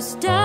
better tomorrow.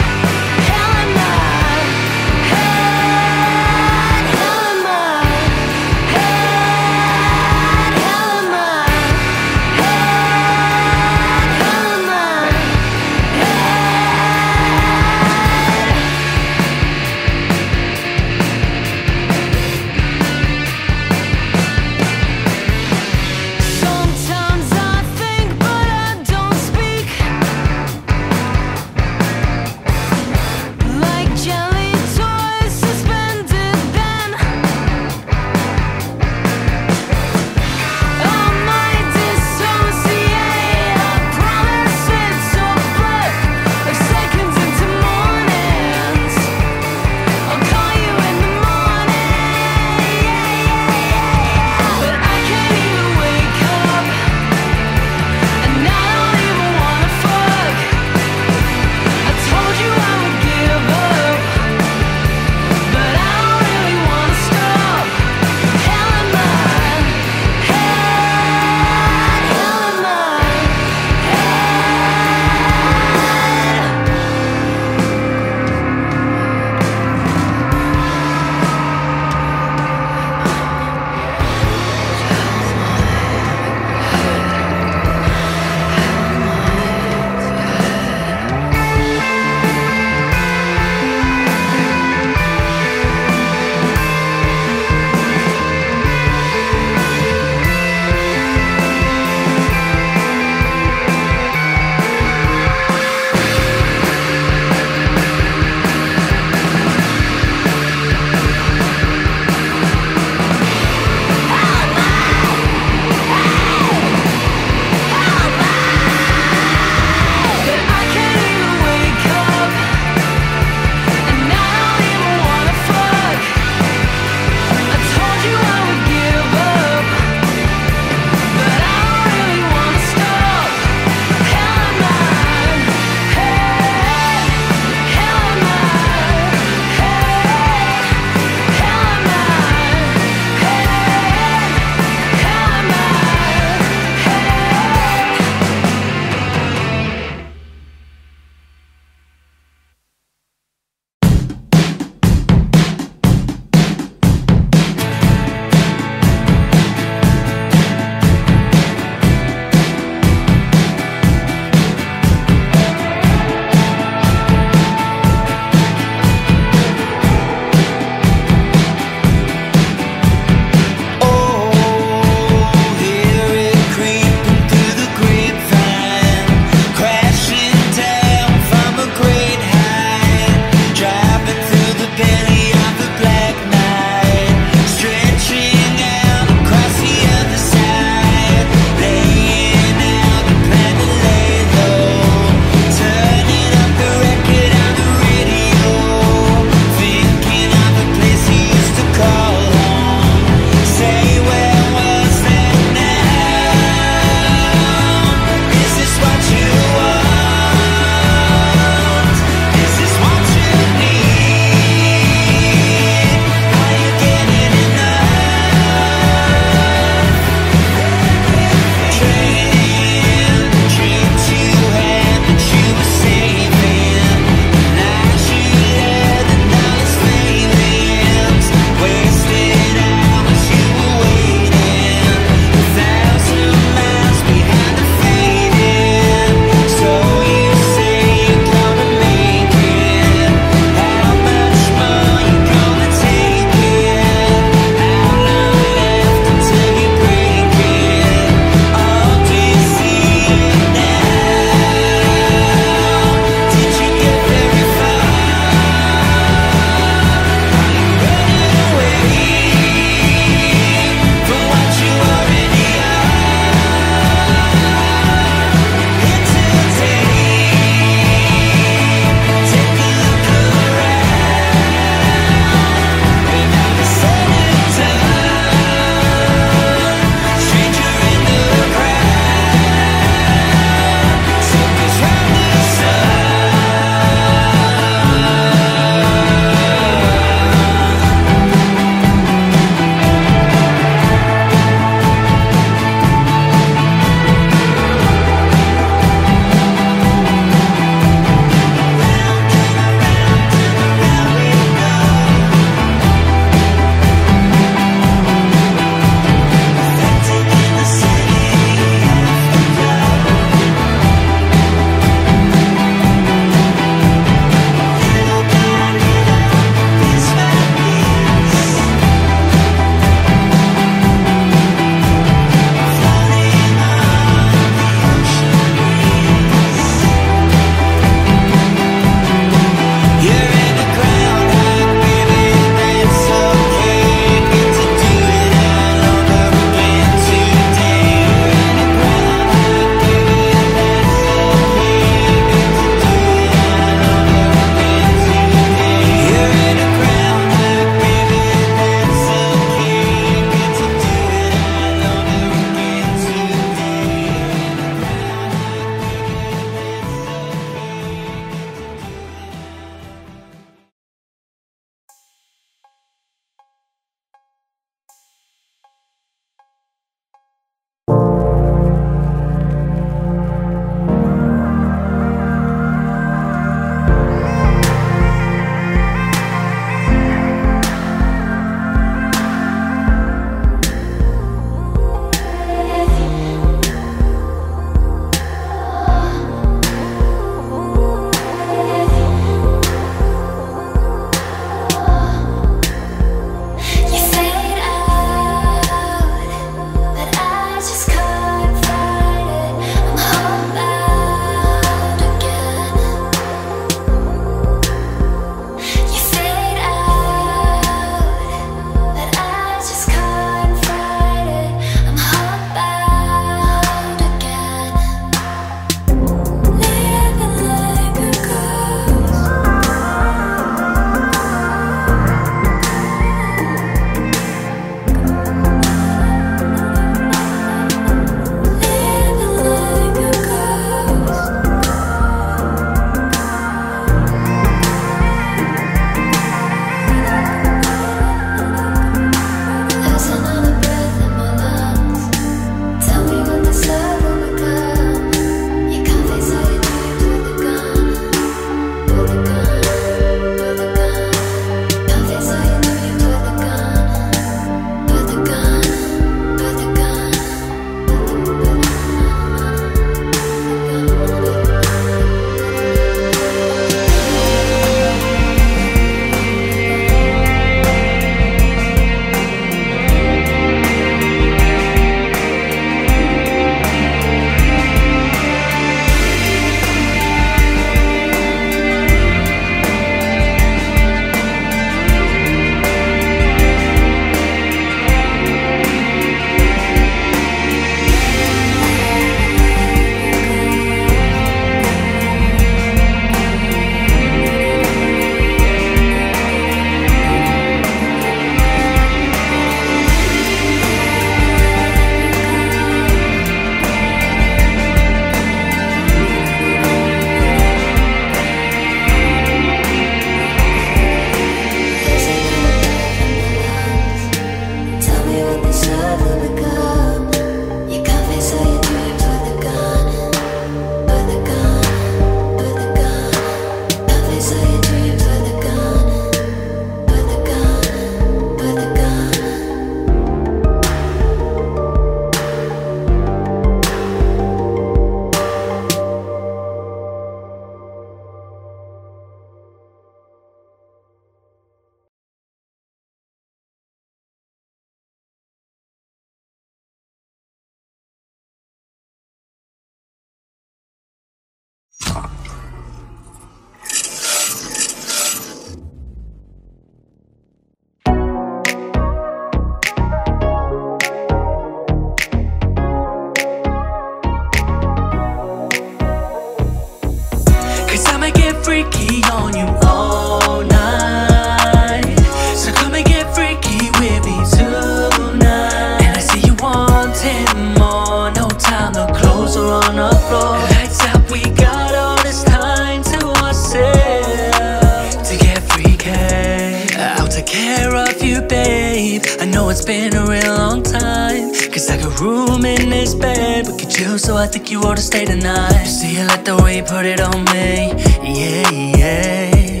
Been a real long time. Cause I got room in this bed. We could chill, so I think you ought to stay tonight. You see, I like the way you put it on me. Yeah, yeah.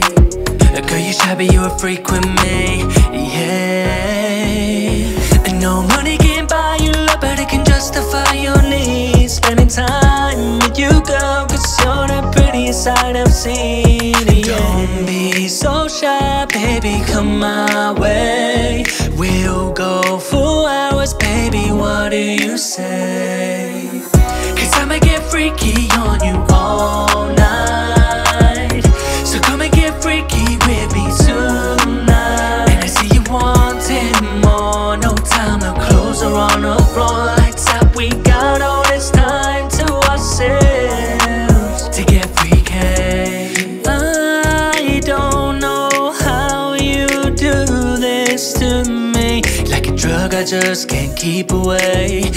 Girl, you shabby, you a freak with me. Yeah. I know money can't buy you love, but it can justify your needs. Spending time with you, girl, cause you're the prettiest sight I've seen. Yeah. Don't be so shy, baby, come my way. We'll go for hours, baby, what do you say? Cause I'ma get freaky on you all keep away.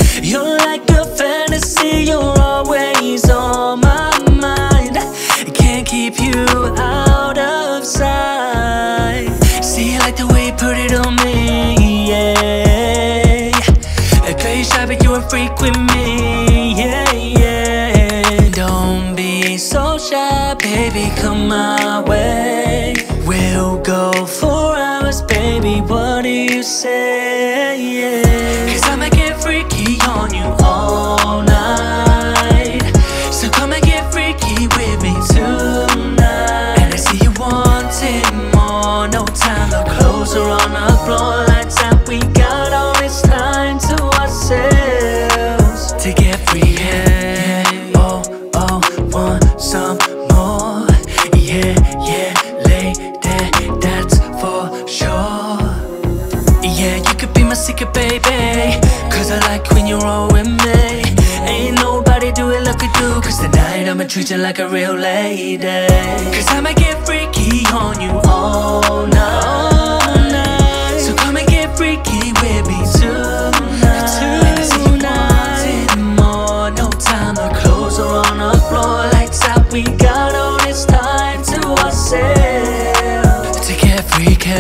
Like we do. Cause tonight I'ma treat you like a real lady. Cause I'ma get freaky on you all night. So come and get freaky with me tonight. I see you more. No time, the clothes. Lights out, we got all this time to ourselves to. Get freaky,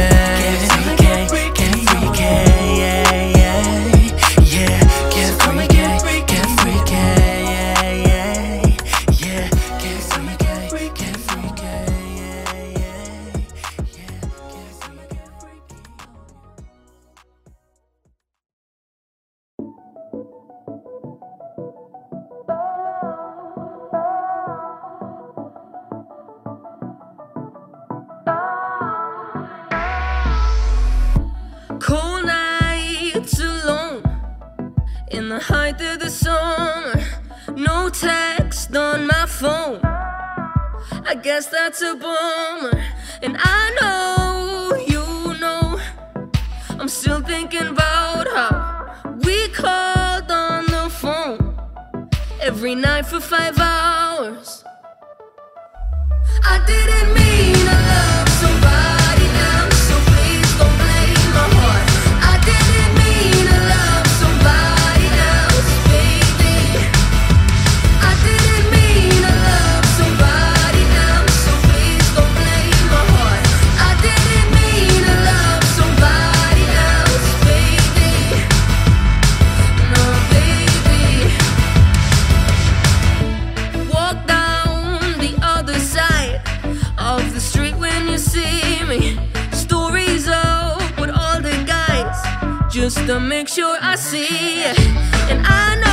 guess that's a bummer. And I know you know I'm still thinking about how we called on the phone every night for five hours. I didn't mean to love just to make sure I see. And I know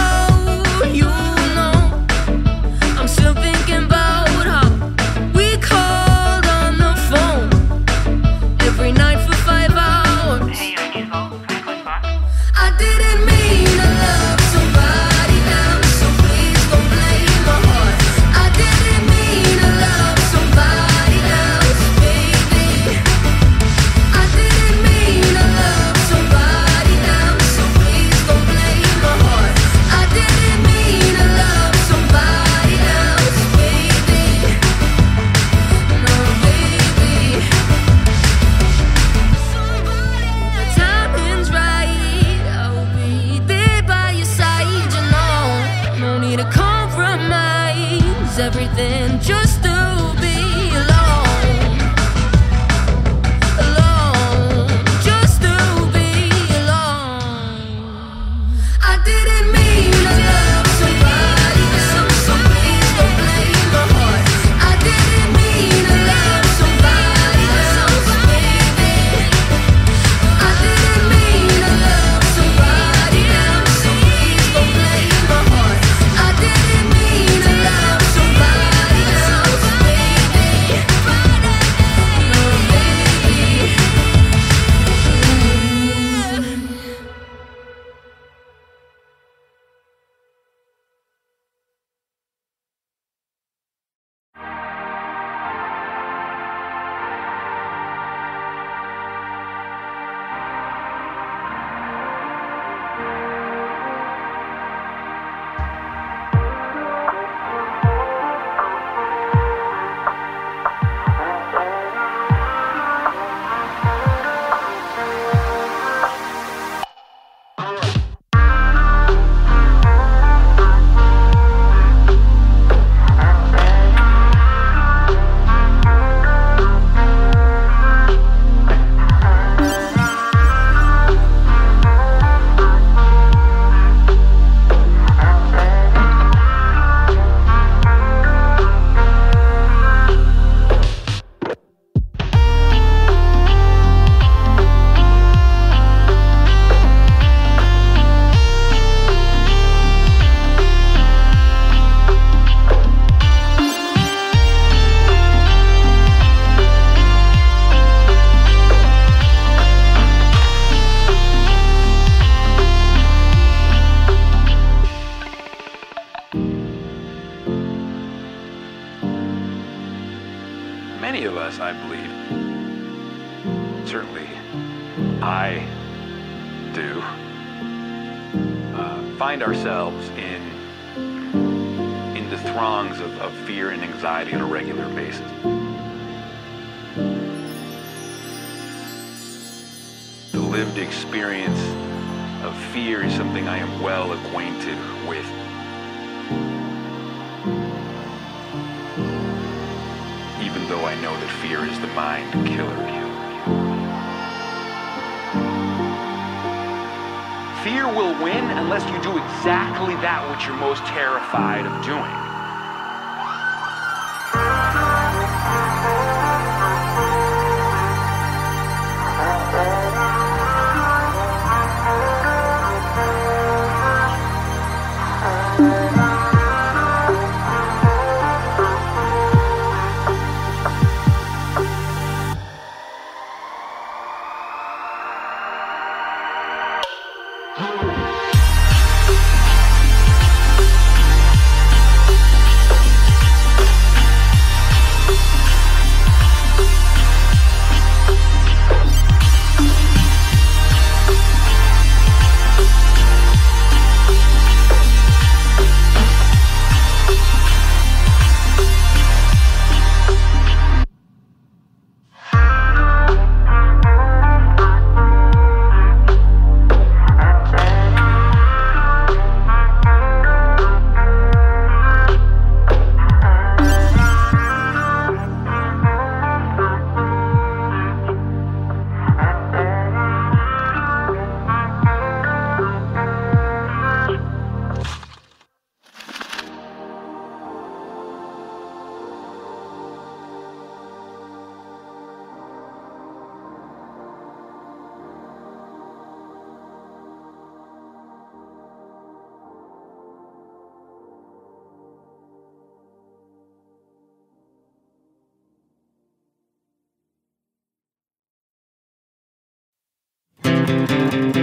many of us, I believe. Certainly, I do. Uh, find ourselves in in the throngs of, of fear and anxiety on a regular basis. The lived experience of fear is something I am well acquainted with. know that fear is the mind killer. Fear will win unless you do exactly that which you're most terrified of doing. Música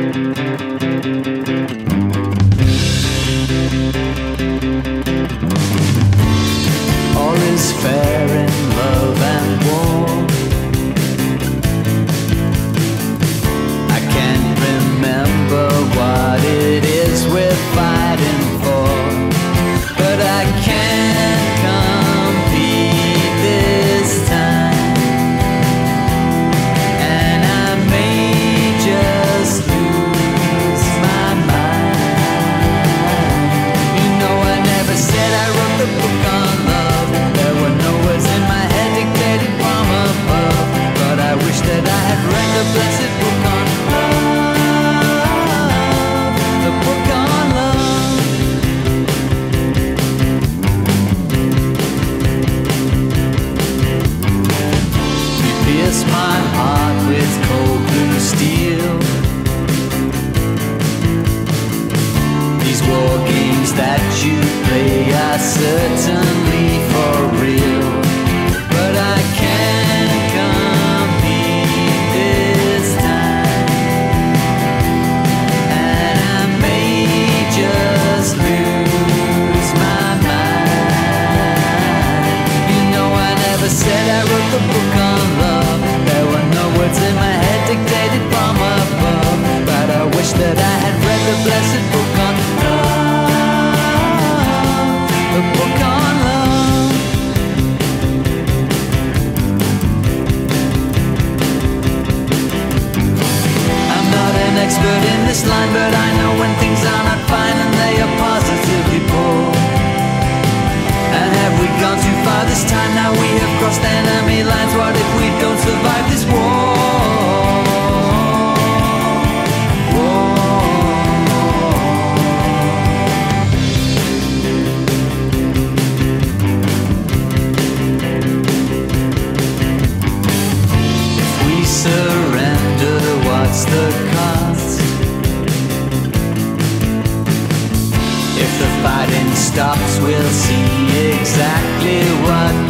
stops, we'll see exactly what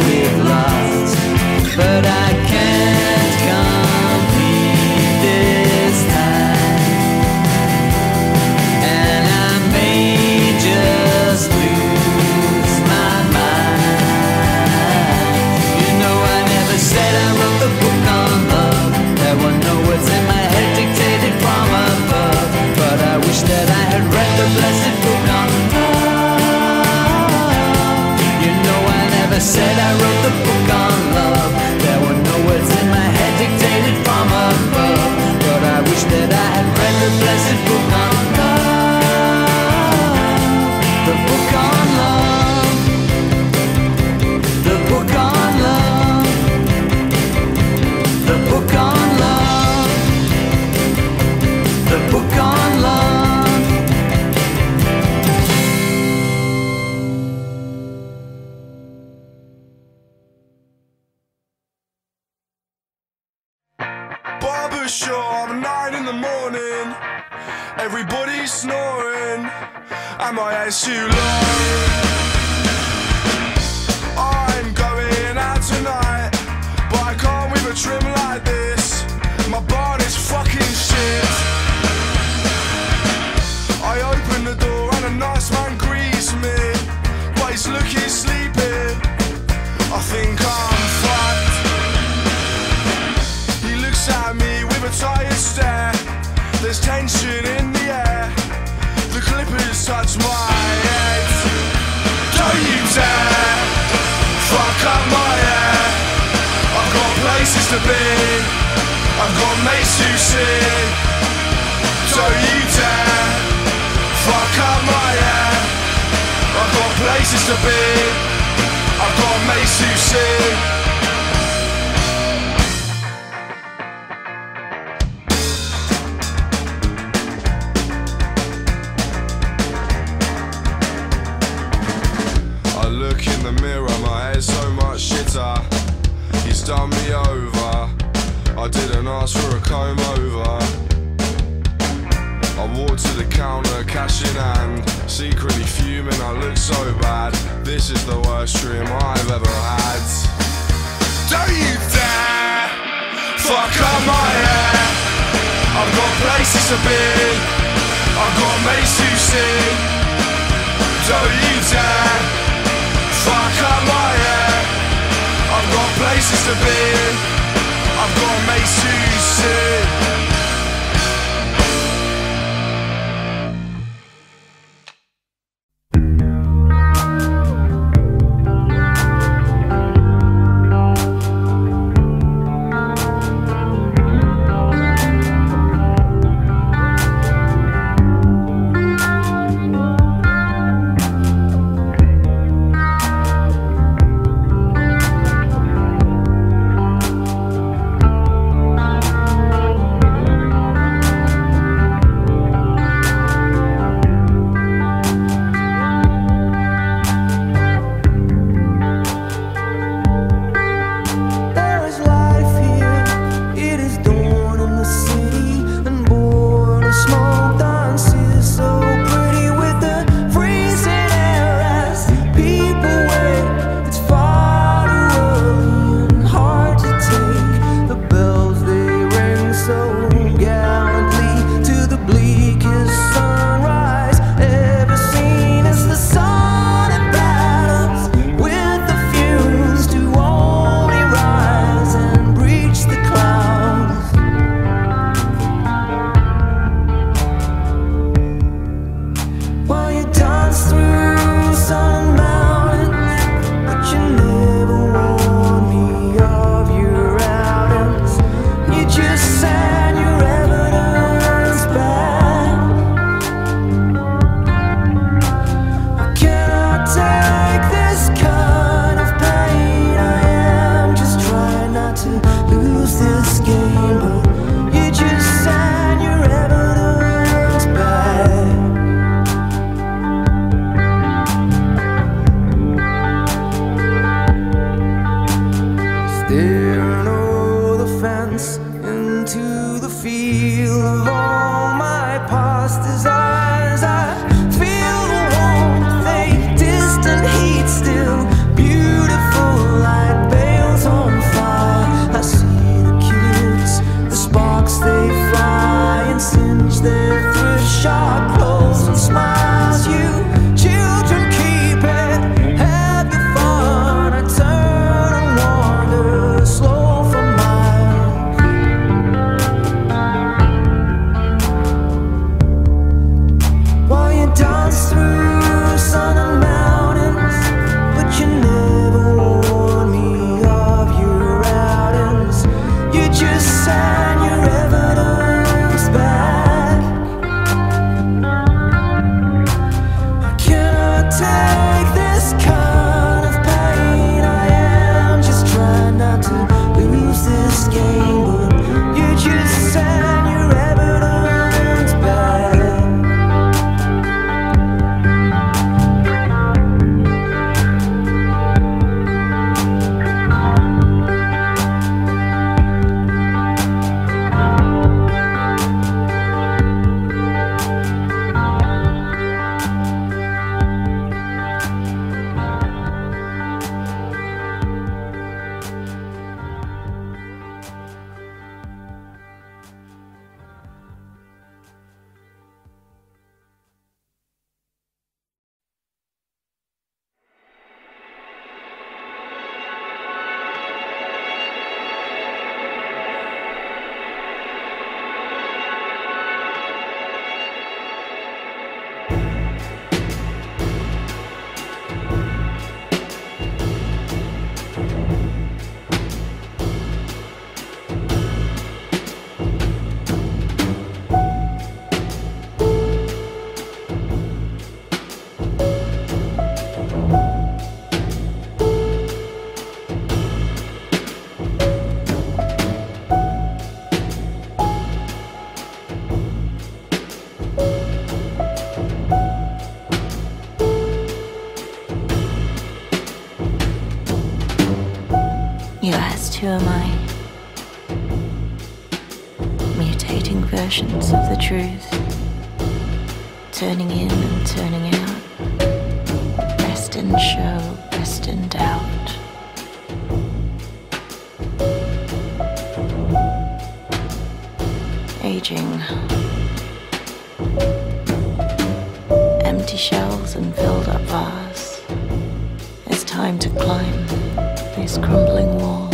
didn't ask for a comb over. I walked to the counter, cash in hand, secretly fuming. I look so bad. This is the worst dream I've ever had. Don't you dare fuck up my hair. I've got places to be. I've got mates to see. Don't you dare fuck up my hair. I've got places to be. informais sucer Who am I? Mutating versions of the truth, turning in and turning out, best in show, best in doubt. Aging. Empty shells and filled up vase. It's time to climb these crumbling walls.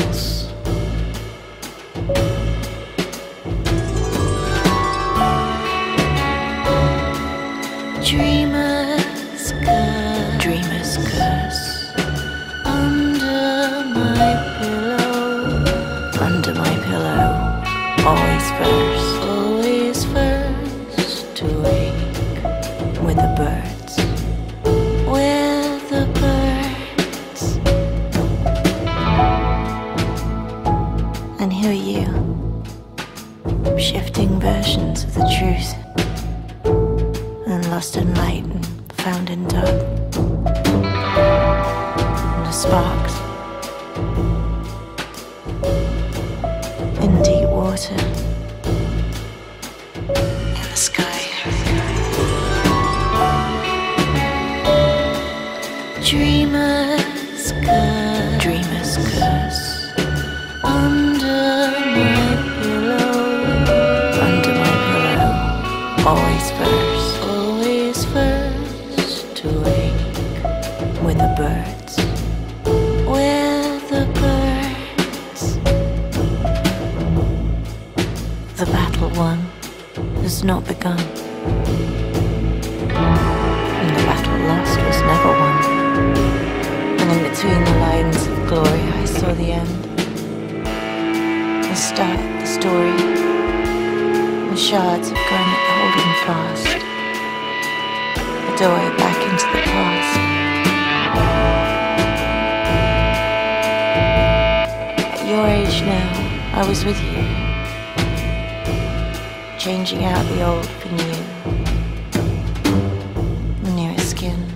Age now, I was with you. Changing out the old for new. Newest skin,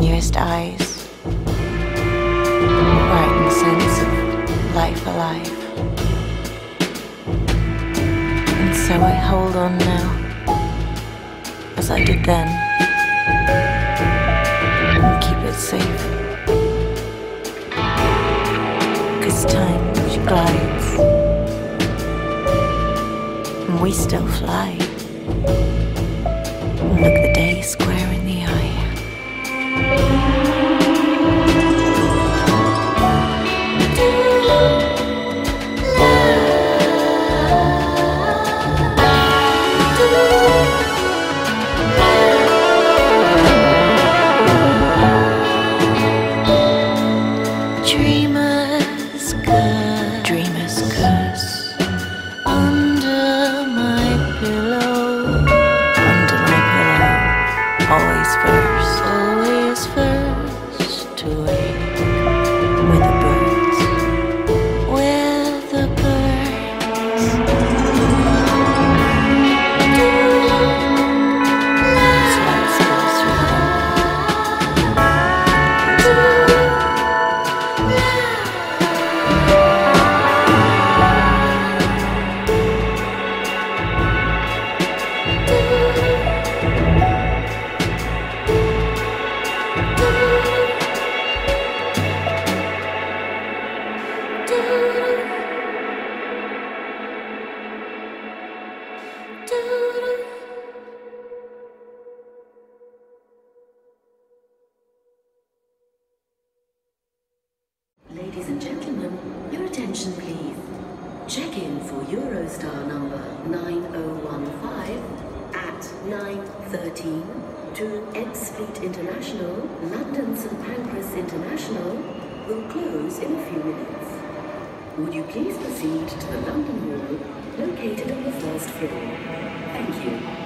newest eyes, brightened sense of life alive. And so I hold on now, as I did then, and keep it safe. Time she glides, and we still fly. Please proceed to the London Hall located on the first floor? Thank you.